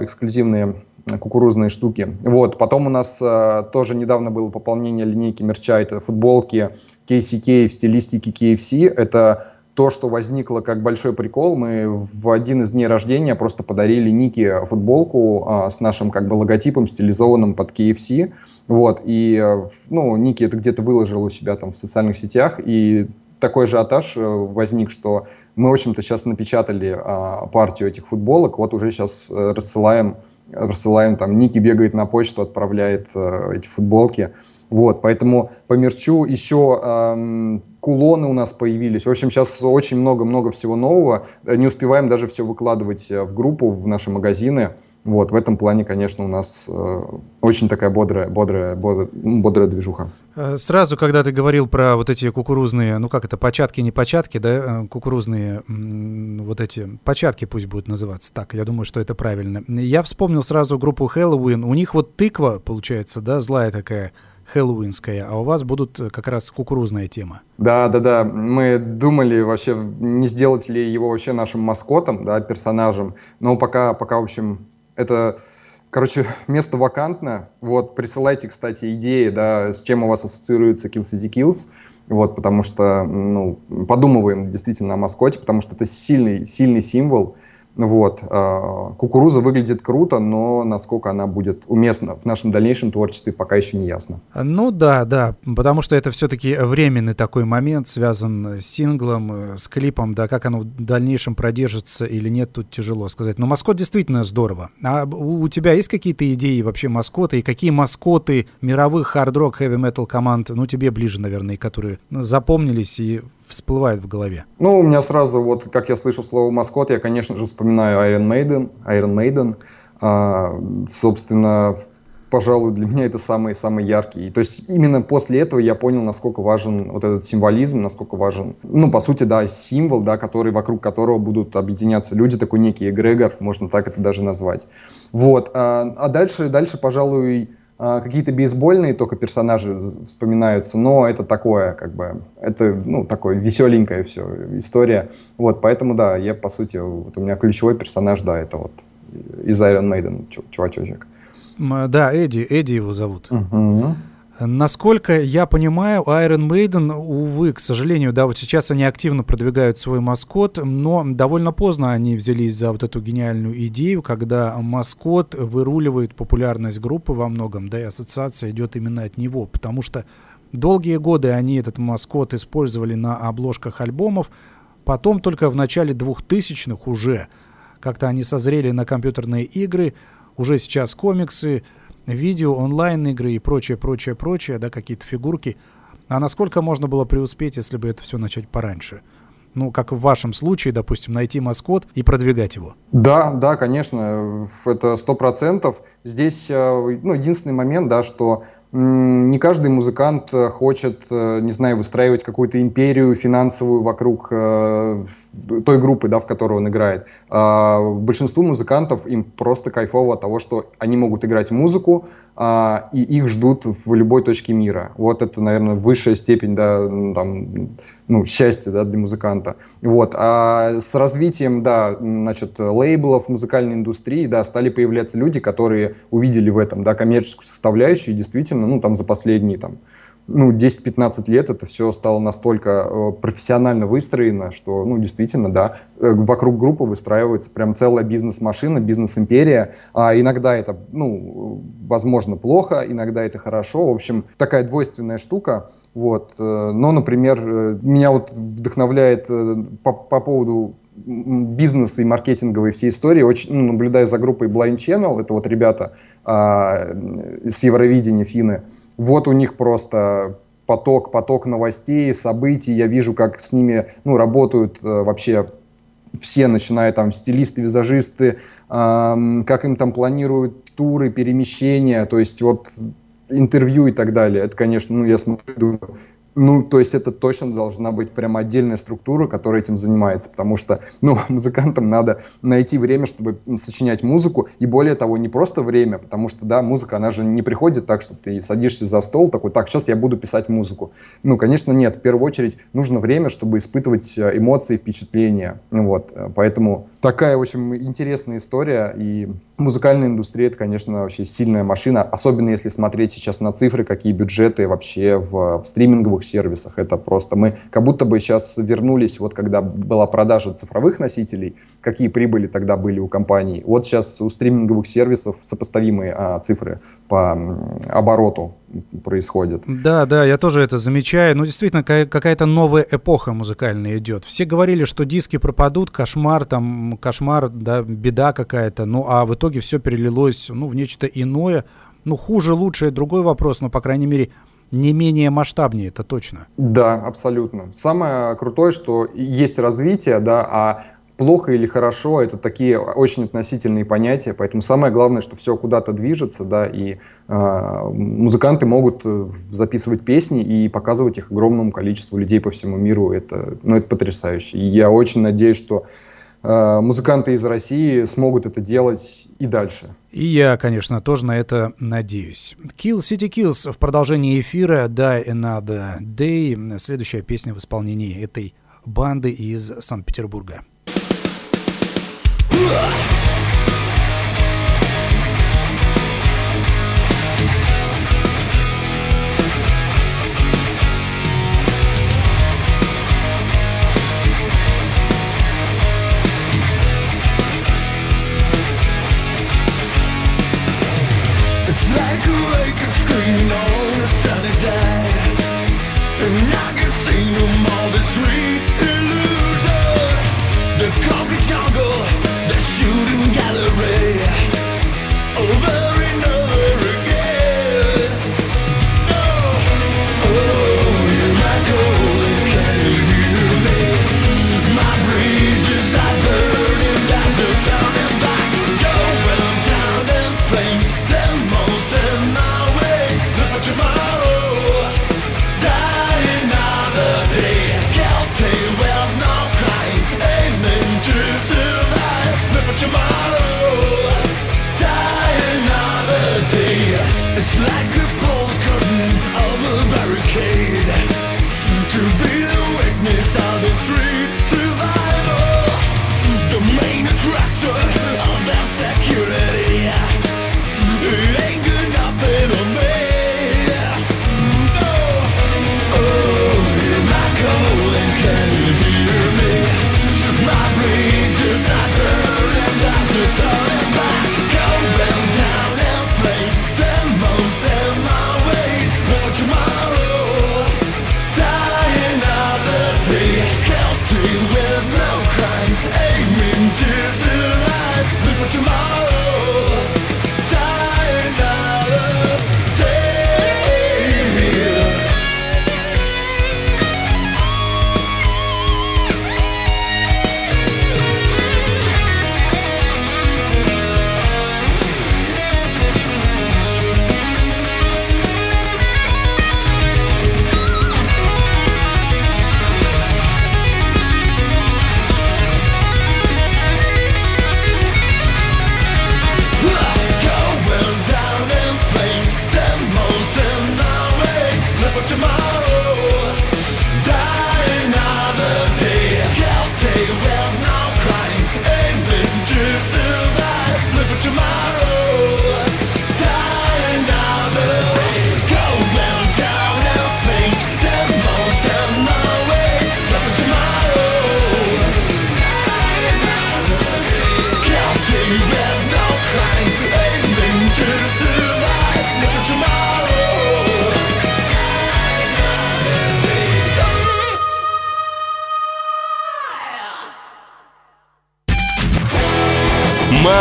эксклюзивные кукурузные штуки. Вот. Потом у нас э, тоже недавно было пополнение линейки мерча, это футболки KCK в стилистике KFC. Это то, что возникло как большой прикол, мы в один из дней рождения просто подарили Нике футболку а, с нашим как бы логотипом, стилизованным под KFC. Вот, и, ну, Ники это где-то выложил у себя там в социальных сетях, и такой же атаж э, возник, что мы, в общем-то, сейчас напечатали а, партию этих футболок, вот уже сейчас э, рассылаем рассылаем, там, Ники бегает на почту, отправляет э, эти футболки. Вот, поэтому по мерчу еще эм, кулоны у нас появились. В общем, сейчас очень много-много всего нового. Не успеваем даже все выкладывать в группу, в наши магазины. Вот, в этом плане, конечно, у нас э, очень такая бодрая, бодрая, бодрая, бодрая движуха. Э, сразу, когда ты говорил про вот эти кукурузные, ну как это, початки, не початки, да, э, кукурузные, вот эти, початки пусть будут называться так, я думаю, что это правильно. Я вспомнил сразу группу Хэллоуин, у них вот тыква, получается, да, злая такая, хэллоуинская, а у вас будут э, как раз кукурузная тема. Да, да, да. Мы думали вообще, не сделать ли его вообще нашим маскотом, да, персонажем. Но пока, пока, в общем, это, короче, место вакантно. Вот, присылайте, кстати, идеи, да, с чем у вас ассоциируется Kill City Kills. Вот, потому что, ну, подумываем действительно о маскоте, потому что это сильный, сильный символ. Вот. А, кукуруза выглядит круто, но насколько она будет уместна в нашем дальнейшем творчестве, пока еще не ясно. Ну да, да, потому что это все-таки временный такой момент, связан с синглом, э, с клипом, да, как оно в дальнейшем продержится или нет, тут тяжело сказать. Но маскот действительно здорово. А у тебя есть какие-то идеи вообще маскоты, и какие маскоты мировых хард-рок, хэви-метал команд, ну тебе ближе, наверное, которые запомнились и всплывает в голове? Ну, у меня сразу, вот как я слышу слово маскот, я, конечно же, вспоминаю Iron Maiden. Iron Maiden. А, собственно, пожалуй, для меня это самый-самый яркий. То есть именно после этого я понял, насколько важен вот этот символизм, насколько важен, ну, по сути, да, символ, да, который, вокруг которого будут объединяться люди, такой некий эгрегор, можно так это даже назвать. Вот. А, а дальше, дальше, пожалуй, какие-то бейсбольные только персонажи вспоминаются, но это такое, как бы, это, ну, такое веселенькая все история. Вот, поэтому, да, я, по сути, вот у меня ключевой персонаж, да, это вот из Iron Maiden, чувачочек. Да, Эдди, Эдди его зовут. Угу. Насколько я понимаю, Iron Maiden, увы, к сожалению, да, вот сейчас они активно продвигают свой маскот, но довольно поздно они взялись за вот эту гениальную идею, когда маскот выруливает популярность группы во многом, да, и ассоциация идет именно от него, потому что долгие годы они этот маскот использовали на обложках альбомов, потом только в начале 2000-х уже как-то они созрели на компьютерные игры, уже сейчас комиксы, видео, онлайн-игры и прочее, прочее, прочее, да, какие-то фигурки. А насколько можно было преуспеть, если бы это все начать пораньше? Ну, как в вашем случае, допустим, найти маскот и продвигать его. Да, да, конечно, это сто процентов. Здесь, э, ну, единственный момент, да, что не каждый музыкант э, хочет, э, не знаю, выстраивать какую-то империю финансовую вокруг э, той группы, да, в которой он играет. А большинству музыкантов им просто кайфово от того, что они могут играть музыку, а, и их ждут в любой точке мира. Вот это, наверное, высшая степень да, там, ну, счастья да, для музыканта. Вот. А с развитием да, значит, лейблов музыкальной индустрии да, стали появляться люди, которые увидели в этом да, коммерческую составляющую и действительно ну, там, за последние там, ну, 10-15 лет это все стало настолько э, профессионально выстроено, что, ну, действительно, да, э, вокруг группы выстраивается прям целая бизнес-машина, бизнес-империя. А иногда это, ну, возможно, плохо, иногда это хорошо. В общем, такая двойственная штука. Вот. Э, но, например, меня вот вдохновляет по, по поводу бизнеса и маркетинговой всей истории. Очень ну, наблюдаю за группой Blind Channel, это вот ребята а, с Евровидения, финны вот у них просто поток, поток новостей, событий, я вижу, как с ними ну, работают э, вообще все, начиная там стилисты, визажисты, э, как им там планируют туры, перемещения, то есть вот интервью и так далее. Это, конечно, ну, я смотрю, ну, то есть это точно должна быть прям отдельная структура, которая этим занимается, потому что, ну, музыкантам надо найти время, чтобы сочинять музыку, и более того, не просто время, потому что, да, музыка, она же не приходит так, что ты садишься за стол, такой, так, сейчас я буду писать музыку. Ну, конечно, нет, в первую очередь нужно время, чтобы испытывать э, эмоции, впечатления, вот, э, поэтому такая, общем, интересная история, и музыкальная индустрия, это, конечно, вообще сильная машина, особенно если смотреть сейчас на цифры, какие бюджеты вообще в, в стриминговых сервисах. Это просто мы как будто бы сейчас вернулись, вот когда была продажа цифровых носителей, какие прибыли тогда были у компаний. Вот сейчас у стриминговых сервисов сопоставимые а, цифры по обороту происходят. Да, да, я тоже это замечаю. Ну, действительно, какая-то новая эпоха музыкальная идет. Все говорили, что диски пропадут, кошмар, там, кошмар, да, беда какая-то. Ну, а в итоге все перелилось, ну, в нечто иное. Ну, хуже, лучше, другой вопрос, но, по крайней мере, не менее масштабнее, это точно. Да, абсолютно. Самое крутое, что есть развитие, да, а плохо или хорошо, это такие очень относительные понятия, поэтому самое главное, что все куда-то движется, да, и э, музыканты могут э, записывать песни и показывать их огромному количеству людей по всему миру, это, ну, это потрясающе. И я очень надеюсь, что музыканты из России смогут это делать и дальше. И я, конечно, тоже на это надеюсь. Kill City Kills в продолжении эфира Die Another Day. Следующая песня в исполнении этой банды из Санкт-Петербурга.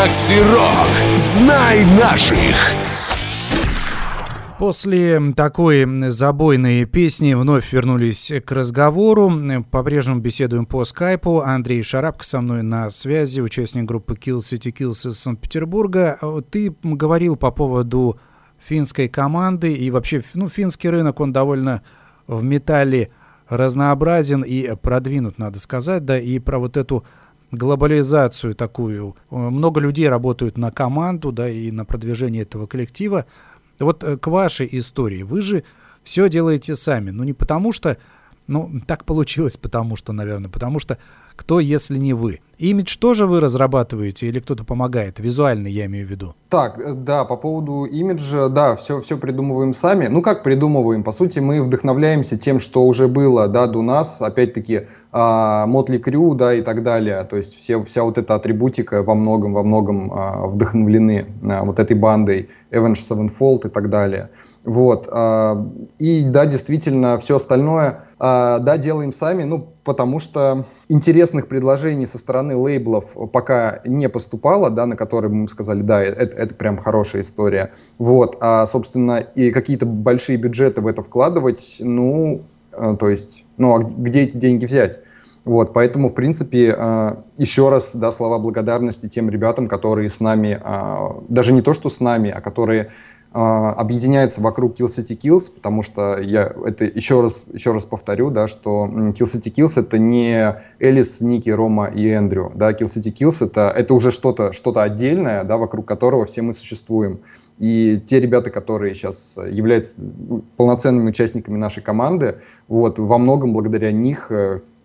Макси Рок. Знай наших. После такой забойной песни вновь вернулись к разговору. По-прежнему беседуем по скайпу. Андрей Шарапко со мной на связи, участник группы Kill City Kills из Санкт-Петербурга. Ты говорил по поводу финской команды и вообще, ну, финский рынок, он довольно в металле разнообразен и продвинут, надо сказать, да, и про вот эту глобализацию такую. Много людей работают на команду, да, и на продвижение этого коллектива. Вот э, к вашей истории. Вы же все делаете сами. Ну, не потому что, ну, так получилось, потому что, наверное, потому что кто, если не вы? Имидж тоже вы разрабатываете или кто-то помогает? Визуально я имею в виду. Так, э, да, по поводу имиджа, да, все, все придумываем сами. Ну, как придумываем? По сути, мы вдохновляемся тем, что уже было, да, до нас. Опять-таки, Мотли Крю, да, и так далее. То есть все, вся вот эта атрибутика во многом, во многом а, вдохновлены а, вот этой бандой Avenged Sevenfold и так далее. Вот. А, и да, действительно, все остальное, а, да, делаем сами, ну, потому что интересных предложений со стороны лейблов пока не поступало, да, на которые мы сказали, да, это, это прям хорошая история. Вот. А, собственно, и какие-то большие бюджеты в это вкладывать, ну, а, то есть, ну, а где эти деньги взять? Вот, поэтому, в принципе, э, еще раз, да, слова благодарности тем ребятам, которые с нами, э, даже не то, что с нами, а которые а, объединяется вокруг Kill City Kills, потому что я это еще раз, еще раз повторю, да, что Kill City Kills это не Элис, Ники, Рома и Эндрю, да, Kill City Kills это, это уже что-то что отдельное, да, вокруг которого все мы существуем. И те ребята, которые сейчас являются полноценными участниками нашей команды, вот, во многом благодаря них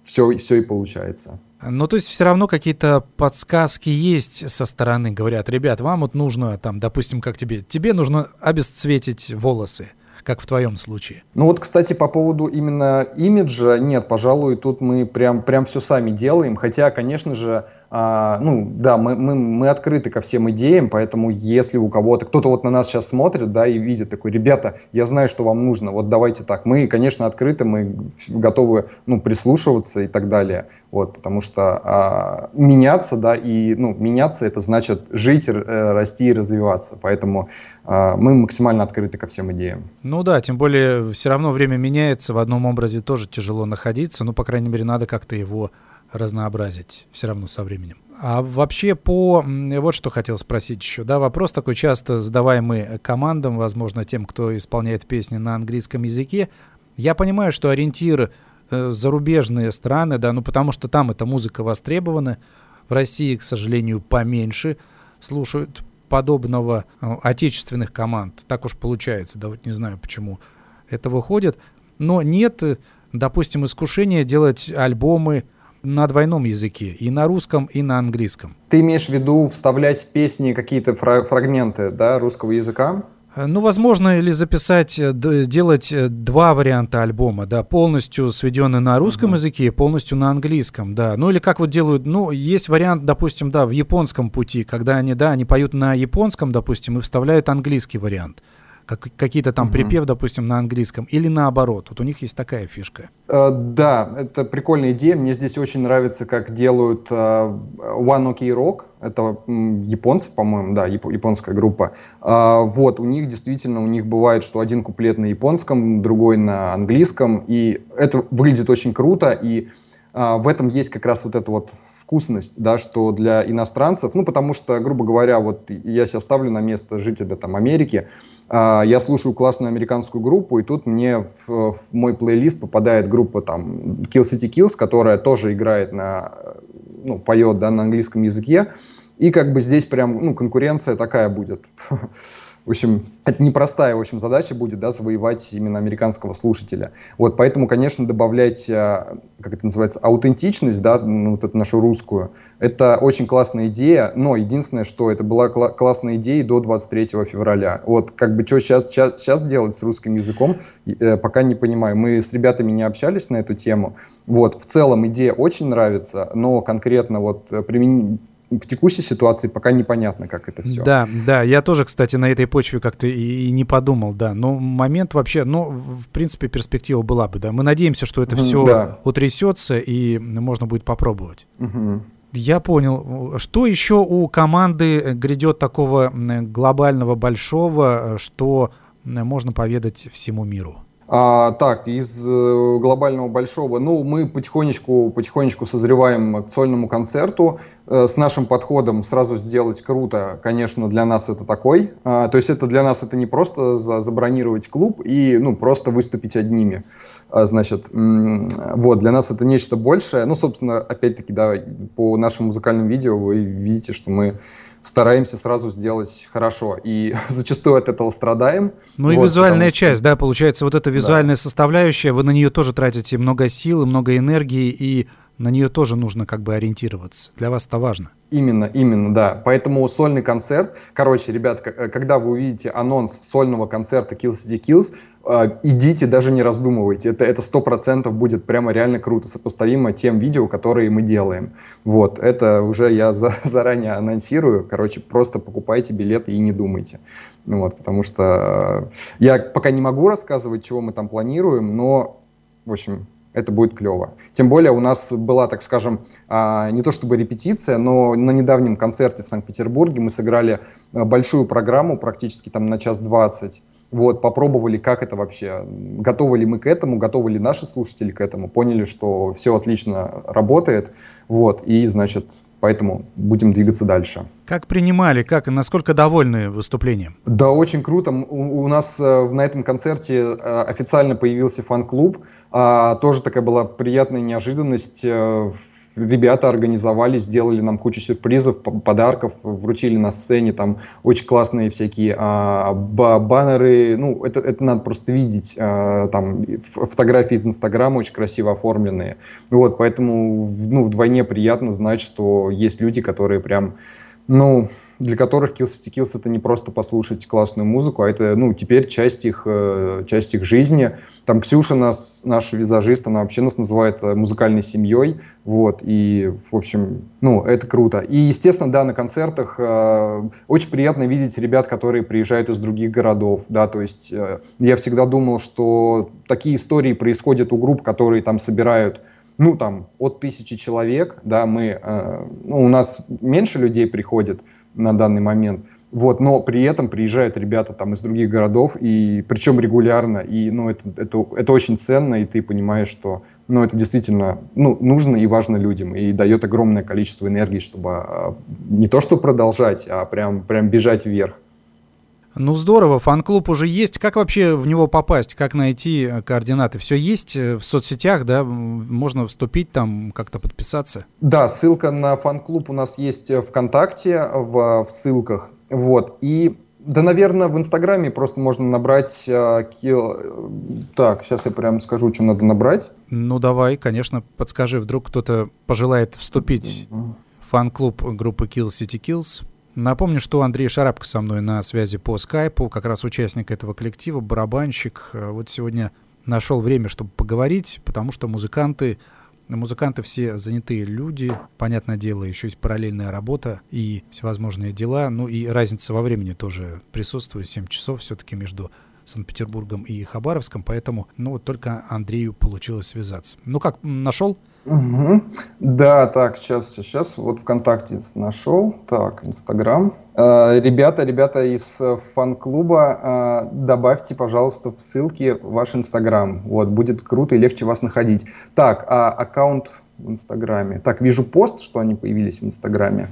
все, все и получается. Ну, то есть все равно какие-то подсказки есть со стороны, говорят, ребят, вам вот нужно, там, допустим, как тебе, тебе нужно обесцветить волосы, как в твоем случае. Ну вот, кстати, по поводу именно имиджа, нет, пожалуй, тут мы прям, прям все сами делаем, хотя, конечно же, а, ну, да, мы, мы, мы открыты ко всем идеям, поэтому если у кого-то, кто-то вот на нас сейчас смотрит, да, и видит такой, ребята, я знаю, что вам нужно, вот давайте так. Мы, конечно, открыты, мы готовы, ну, прислушиваться и так далее, вот, потому что а, меняться, да, и, ну, меняться это значит жить, э, расти и развиваться, поэтому а, мы максимально открыты ко всем идеям. Ну да, тем более все равно время меняется, в одном образе тоже тяжело находиться, ну, по крайней мере, надо как-то его разнообразить все равно со временем. А вообще по... Вот что хотел спросить еще. Да, вопрос такой часто задаваемый командам, возможно, тем, кто исполняет песни на английском языке. Я понимаю, что ориентир э, зарубежные страны, да, ну потому что там эта музыка востребована. В России, к сожалению, поменьше слушают подобного э, отечественных команд. Так уж получается, да вот не знаю, почему это выходит. Но нет, допустим, искушения делать альбомы на двойном языке, и на русском, и на английском. Ты имеешь в виду вставлять в песни какие-то фрагменты да, русского языка? Э, ну, возможно, или записать, э, сделать э, два варианта альбома, да, полностью сведенный на русском uh-huh. языке и полностью на английском, да. Ну, или как вот делают, ну, есть вариант, допустим, да, в японском пути, когда они, да, они поют на японском, допустим, и вставляют английский вариант как, какие-то там угу. припев, допустим, на английском, или наоборот. Вот у них есть такая фишка. Э, да, это прикольная идея. Мне здесь очень нравится, как делают э, One OK Rock. Это японцы, по-моему, да, яп- японская группа. Э, вот, у них действительно, у них бывает, что один куплет на японском, другой на английском. И это выглядит очень круто. И э, в этом есть как раз вот это вот вкусность, да, что для иностранцев, ну, потому что, грубо говоря, вот я себя ставлю на место жителя там Америки, э, я слушаю классную американскую группу, и тут мне в, в мой плейлист попадает группа там Kill City Kills, которая тоже играет на, ну, поет, да, на английском языке, и как бы здесь прям, ну, конкуренция такая будет. В общем, это непростая, в общем, задача будет, да, завоевать именно американского слушателя. Вот, поэтому, конечно, добавлять, э, как это называется, аутентичность, да, ну, вот эту нашу русскую, это очень классная идея, но единственное, что это была кла- классная идея до 23 февраля. Вот, как бы, что сейчас, сейчас, сейчас делать с русским языком, э, пока не понимаю. Мы с ребятами не общались на эту тему. Вот, в целом идея очень нравится, но конкретно вот э, применить в текущей ситуации пока непонятно, как это все. Да, да, я тоже, кстати, на этой почве как-то и, и не подумал, да. Но момент вообще, ну, в принципе, перспектива была бы, да. Мы надеемся, что это все да. утрясется и можно будет попробовать. Угу. Я понял. Что еще у команды грядет такого глобального большого, что можно поведать всему миру? А, так, из э, глобального большого, ну, мы потихонечку, потихонечку созреваем к сольному концерту. Э, с нашим подходом сразу сделать круто, конечно, для нас это такой. А, то есть это для нас это не просто за, забронировать клуб и, ну, просто выступить одними. А, значит, вот, для нас это нечто большее. Ну, собственно, опять-таки, да, по нашим музыкальным видео вы видите, что мы стараемся сразу сделать хорошо. И зачастую от этого страдаем. Ну вот, и визуальная что... часть, да, получается, вот эта визуальная да. составляющая, вы на нее тоже тратите много сил, много энергии, и на нее тоже нужно как бы ориентироваться. Для вас это важно. Именно, именно, да. Поэтому сольный концерт, короче, ребят, э, когда вы увидите анонс сольного концерта Kills City Kills, э, идите, даже не раздумывайте. Это это сто процентов будет прямо реально круто, сопоставимо тем видео, которые мы делаем. Вот, это уже я за, заранее анонсирую. Короче, просто покупайте билеты и не думайте. Ну вот, потому что э, я пока не могу рассказывать, чего мы там планируем, но, в общем, это будет клево. Тем более у нас была, так скажем, а, не то чтобы репетиция, но на недавнем концерте в Санкт-Петербурге мы сыграли а, большую программу, практически там на час двадцать. вот, попробовали, как это вообще, готовы ли мы к этому, готовы ли наши слушатели к этому, поняли, что все отлично работает, вот, и, значит, поэтому будем двигаться дальше. Как принимали, как, насколько довольны выступлением? Да, очень круто. У, у нас э, на этом концерте э, официально появился фан-клуб, а, тоже такая была приятная неожиданность. Э, ребята организовали, сделали нам кучу сюрпризов, подарков, вручили на сцене там очень классные всякие а, баннеры. Ну, это, это надо просто видеть. А, там фотографии из Инстаграма очень красиво оформленные. Вот, поэтому ну, вдвойне приятно знать, что есть люди, которые прям, ну, для которых Kills City Kills это не просто послушать классную музыку, а это, ну, теперь часть их, э, часть их жизни. Там Ксюша, нас, наша визажист, она вообще нас называет э, музыкальной семьей, вот, и, в общем, ну, это круто. И, естественно, да, на концертах э, очень приятно видеть ребят, которые приезжают из других городов, да, то есть э, я всегда думал, что такие истории происходят у групп, которые там собирают ну, там, от тысячи человек, да, мы, э, ну, у нас меньше людей приходит, на данный момент. Вот, но при этом приезжают ребята там из других городов, и причем регулярно, и ну, это, это, это очень ценно, и ты понимаешь, что ну, это действительно ну, нужно и важно людям, и дает огромное количество энергии, чтобы а, не то что продолжать, а прям, прям бежать вверх. Ну здорово, фан-клуб уже есть. Как вообще в него попасть? Как найти э, координаты? Все есть э, в соцсетях, да? Можно вступить там, как-то подписаться? Да, ссылка на фан-клуб у нас есть э, ВКонтакте в, в ссылках. Вот. И да, наверное, в Инстаграме просто можно набрать... Э, кил... Так, сейчас я прям скажу, что надо набрать. Ну, давай, конечно, подскажи. Вдруг кто-то пожелает вступить в фан-клуб группы Kill City Kills. Напомню, что Андрей Шарапко со мной на связи по скайпу, как раз участник этого коллектива, барабанщик. Э, вот сегодня нашел время, чтобы поговорить, потому что музыканты, музыканты все занятые люди, понятное дело, еще есть параллельная работа и всевозможные дела, ну и разница во времени тоже присутствует, 7 часов все-таки между Санкт-Петербургом и Хабаровском, поэтому, ну, вот только Андрею получилось связаться. Ну как, нашел? Угу. Да, так, сейчас, сейчас, вот ВКонтакте нашел. Так, Инстаграм. Э, ребята, ребята из фан-клуба, э, добавьте, пожалуйста, в ссылки ваш Инстаграм. Вот, будет круто и легче вас находить. Так, а аккаунт в Инстаграме. Так, вижу пост, что они появились в Инстаграме.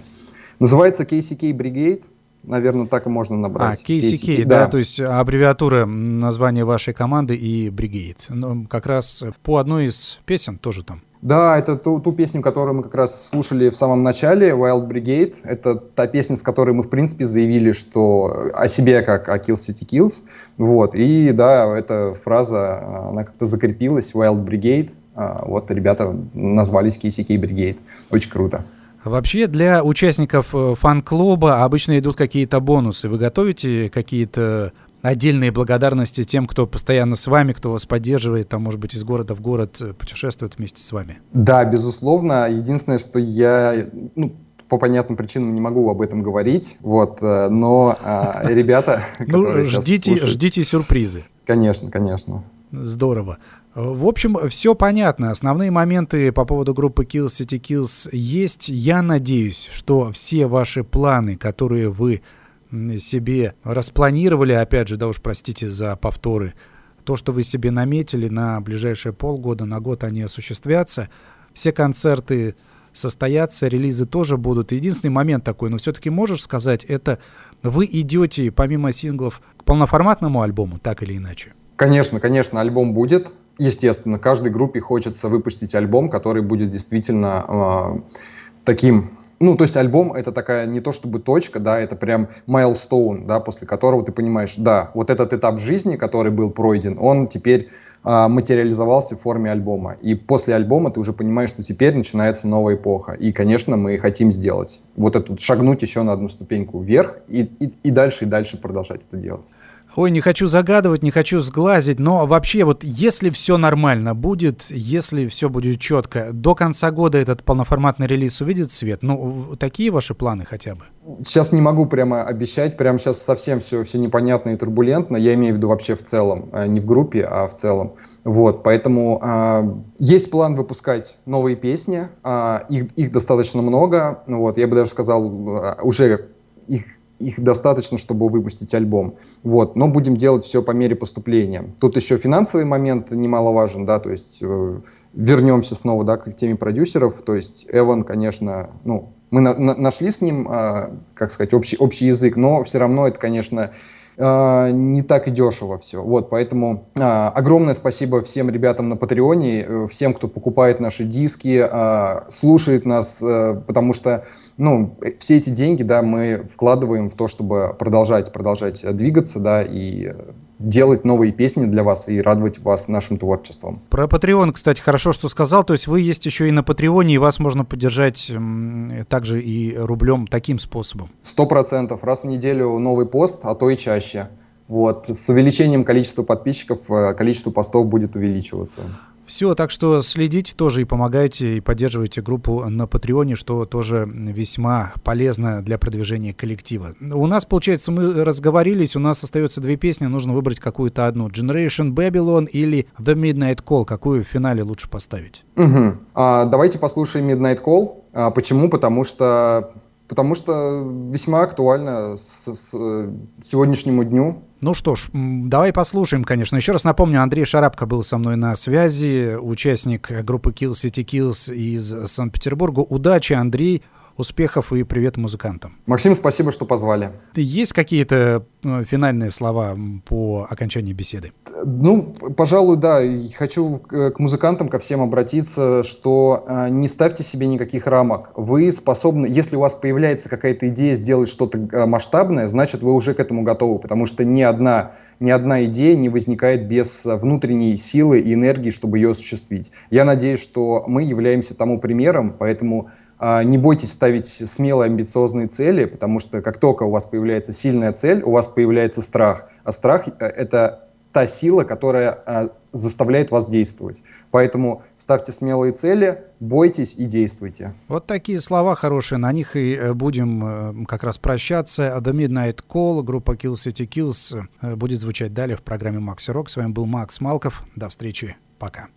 Называется KCK Brigade. Наверное, так и можно набрать. А, KCK, да, да, то есть аббревиатура названия вашей команды и Brigade. Ну, как раз по одной из песен тоже там. Да, это ту, ту песню, которую мы как раз слушали в самом начале, Wild Brigade. Это та песня, с которой мы, в принципе, заявили, что о себе как о Kill City Kills. Вот. И да, эта фраза, она как-то закрепилась, Wild Brigade. А, вот ребята назвались KCK Brigade. Очень круто. Вообще для участников э, фан-клуба обычно идут какие-то бонусы. Вы готовите какие-то отдельные благодарности тем, кто постоянно с вами, кто вас поддерживает, там, может быть, из города в город э, путешествует вместе с вами? Да, безусловно. Единственное, что я, ну, по понятным причинам не могу об этом говорить, вот, э, но а, ребята, ну, ждите, ждите сюрпризы. Конечно, конечно. Здорово. В общем, все понятно. Основные моменты по поводу группы Kills City Kills есть. Я надеюсь, что все ваши планы, которые вы себе распланировали, опять же, да уж простите за повторы, то, что вы себе наметили на ближайшие полгода, на год они осуществятся. Все концерты состоятся, релизы тоже будут. Единственный момент такой, но все-таки можешь сказать, это вы идете помимо синглов к полноформатному альбому, так или иначе? Конечно, конечно, альбом будет. Естественно, каждой группе хочется выпустить альбом, который будет действительно э, таким ну, то есть альбом это такая не то чтобы точка, да, это прям milestone, да, после которого ты понимаешь, да, вот этот этап жизни, который был пройден, он теперь а, материализовался в форме альбома. И после альбома ты уже понимаешь, что теперь начинается новая эпоха. И, конечно, мы хотим сделать вот эту, шагнуть еще на одну ступеньку вверх и, и, и дальше, и дальше продолжать это делать. Ой, не хочу загадывать, не хочу сглазить, но вообще вот если все нормально будет, если все будет четко, до конца года этот полноформатный релиз увидит свет? Ну, такие ваши планы хотя бы? Сейчас не могу прямо обещать, прямо сейчас совсем все, все непонятно и турбулентно, я имею в виду вообще в целом, а не в группе, а в целом. Вот, поэтому э, есть план выпускать новые песни, э, их, их достаточно много, вот, я бы даже сказал, уже их их достаточно, чтобы выпустить альбом. Вот. Но будем делать все по мере поступления. Тут еще финансовый момент немаловажен, да, то есть э, вернемся снова, да, к теме продюсеров. То есть Эван, конечно, ну, мы на, на, нашли с ним, э, как сказать, общий, общий язык, но все равно это, конечно, не так и дешево все. Вот, поэтому э, огромное спасибо всем ребятам на Патреоне, э, всем, кто покупает наши диски, э, слушает нас, э, потому что ну, все эти деньги, да, мы вкладываем в то, чтобы продолжать, продолжать двигаться, да, и делать новые песни для вас и радовать вас нашим творчеством. Про Patreon, кстати, хорошо, что сказал. То есть вы есть еще и на Патреоне, и вас можно поддержать также и рублем таким способом. Сто процентов. Раз в неделю новый пост, а то и чаще. Вот. С увеличением количества подписчиков э, количество постов будет увеличиваться. Все, так что следите тоже и помогайте, и поддерживайте группу на Патреоне, что тоже весьма полезно для продвижения коллектива. У нас, получается, мы разговорились, у нас остается две песни, нужно выбрать какую-то одну. Generation Babylon или The Midnight Call, какую в финале лучше поставить? Угу. А, давайте послушаем Midnight Call. А, почему? Потому что потому что весьма актуально с, с сегодняшнему дню. Ну что ж, давай послушаем, конечно. Еще раз напомню, Андрей Шарапко был со мной на связи, участник группы Kill City Kills из Санкт-Петербурга. Удачи, Андрей. Успехов и привет музыкантам. Максим, спасибо, что позвали. Есть какие-то э, финальные слова по окончании беседы? Ну, пожалуй, да. Хочу к музыкантам, ко всем обратиться, что э, не ставьте себе никаких рамок. Вы способны, если у вас появляется какая-то идея сделать что-то э, масштабное, значит, вы уже к этому готовы, потому что ни одна ни одна идея не возникает без внутренней силы и энергии, чтобы ее осуществить. Я надеюсь, что мы являемся тому примером, поэтому не бойтесь ставить смелые, амбициозные цели, потому что как только у вас появляется сильная цель, у вас появляется страх. А страх э, — это та сила, которая а, заставляет вас действовать. Поэтому ставьте смелые цели, бойтесь и действуйте. Вот такие слова хорошие, на них и э, будем э, как раз прощаться. The Midnight Call, группа Kill City Kills будет звучать далее в программе Макси Рок. С вами был Макс Малков. До встречи. Пока.